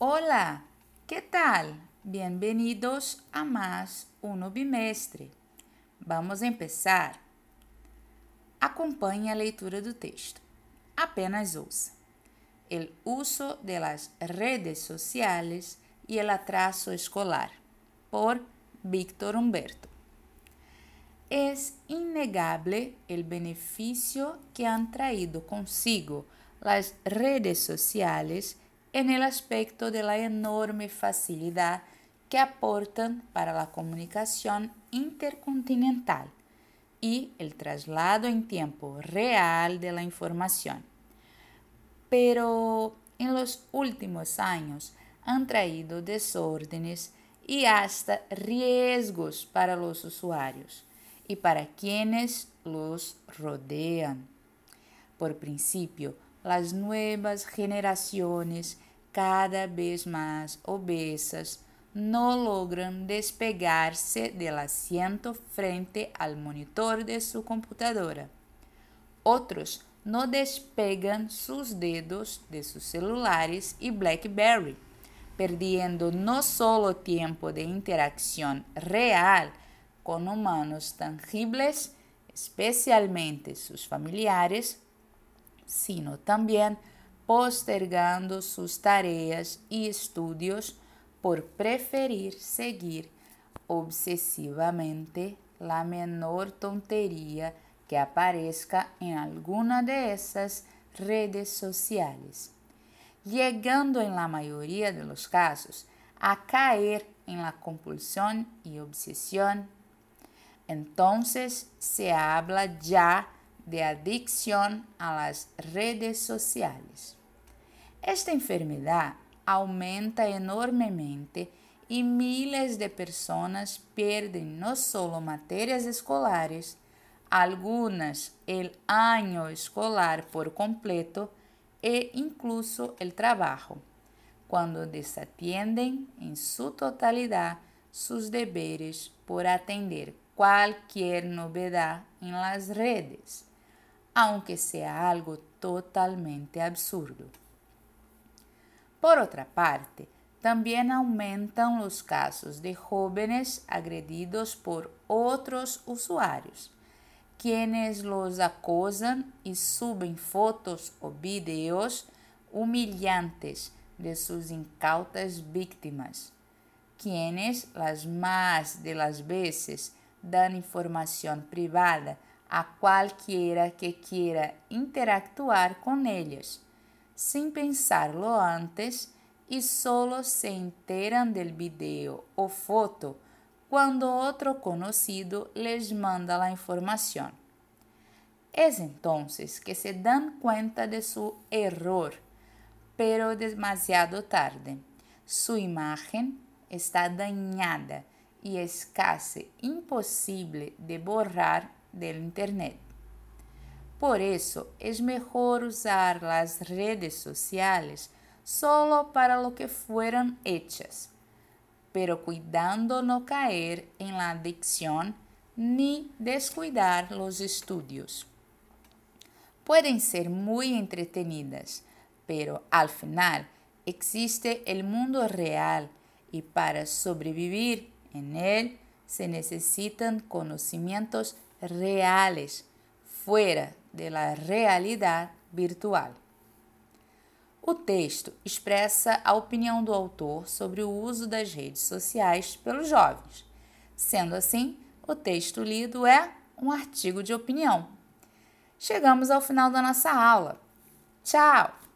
Hola, ¿qué tal? Bienvenidos a más um bimestre. Vamos empezar. Acompanhe a leitura do texto. Apenas ouça. El uso de las redes sociales y el atraso escolar, por Víctor Humberto. Es innegable el beneficio que han traído consigo las redes sociales en el aspecto de la enorme facilidad que aportan para la comunicación intercontinental y el traslado en tiempo real de la información. Pero en los últimos años han traído desórdenes y hasta riesgos para los usuarios y para quienes los rodean. Por principio, las nuevas generaciones, cada vez más obesas, no logran despegarse del asiento frente al monitor de su computadora. Otros no despegan sus dedos de sus celulares y BlackBerry, perdiendo no solo tiempo de interacción real con humanos tangibles, especialmente sus familiares, sino también postergando sus tareas y estudios por preferir seguir obsesivamente la menor tontería que aparezca en alguna de esas redes sociales, llegando en la mayoría de los casos a caer en la compulsión y obsesión. Entonces se habla ya de adicción a las redes sociales. Esta enfermedad aumenta enormemente y miles de personas pierden no solo materias escolares, algunas el año escolar por completo e incluso el trabajo, cuando desatienden en su totalidad sus deberes por atender cualquier novedad en las redes, aunque sea algo totalmente absurdo. Por otra parte, también aumentan los casos de jóvenes agredidos por otros usuarios quienes los acosan y suben fotos o videos humillantes de sus incautas víctimas, quienes las más de las veces dan información privada a cualquiera que quiera interactuar con ellas, sin pensarlo antes y solo se enteran del video o foto cuando otro conocido les manda la información. Es entonces que se dan cuenta de su error, pero demasiado tarde. Su imagen está dañada y es casi de borrar del Internet. Por eso es mejor usar las redes sociales solo para lo que fueron hechas pero cuidando no caer en la adicción ni descuidar los estudios. Pueden ser muy entretenidas, pero al final existe el mundo real y para sobrevivir en él se necesitan conocimientos reales fuera de la realidad virtual. O texto expressa a opinião do autor sobre o uso das redes sociais pelos jovens. Sendo assim, o texto lido é um artigo de opinião. Chegamos ao final da nossa aula. Tchau!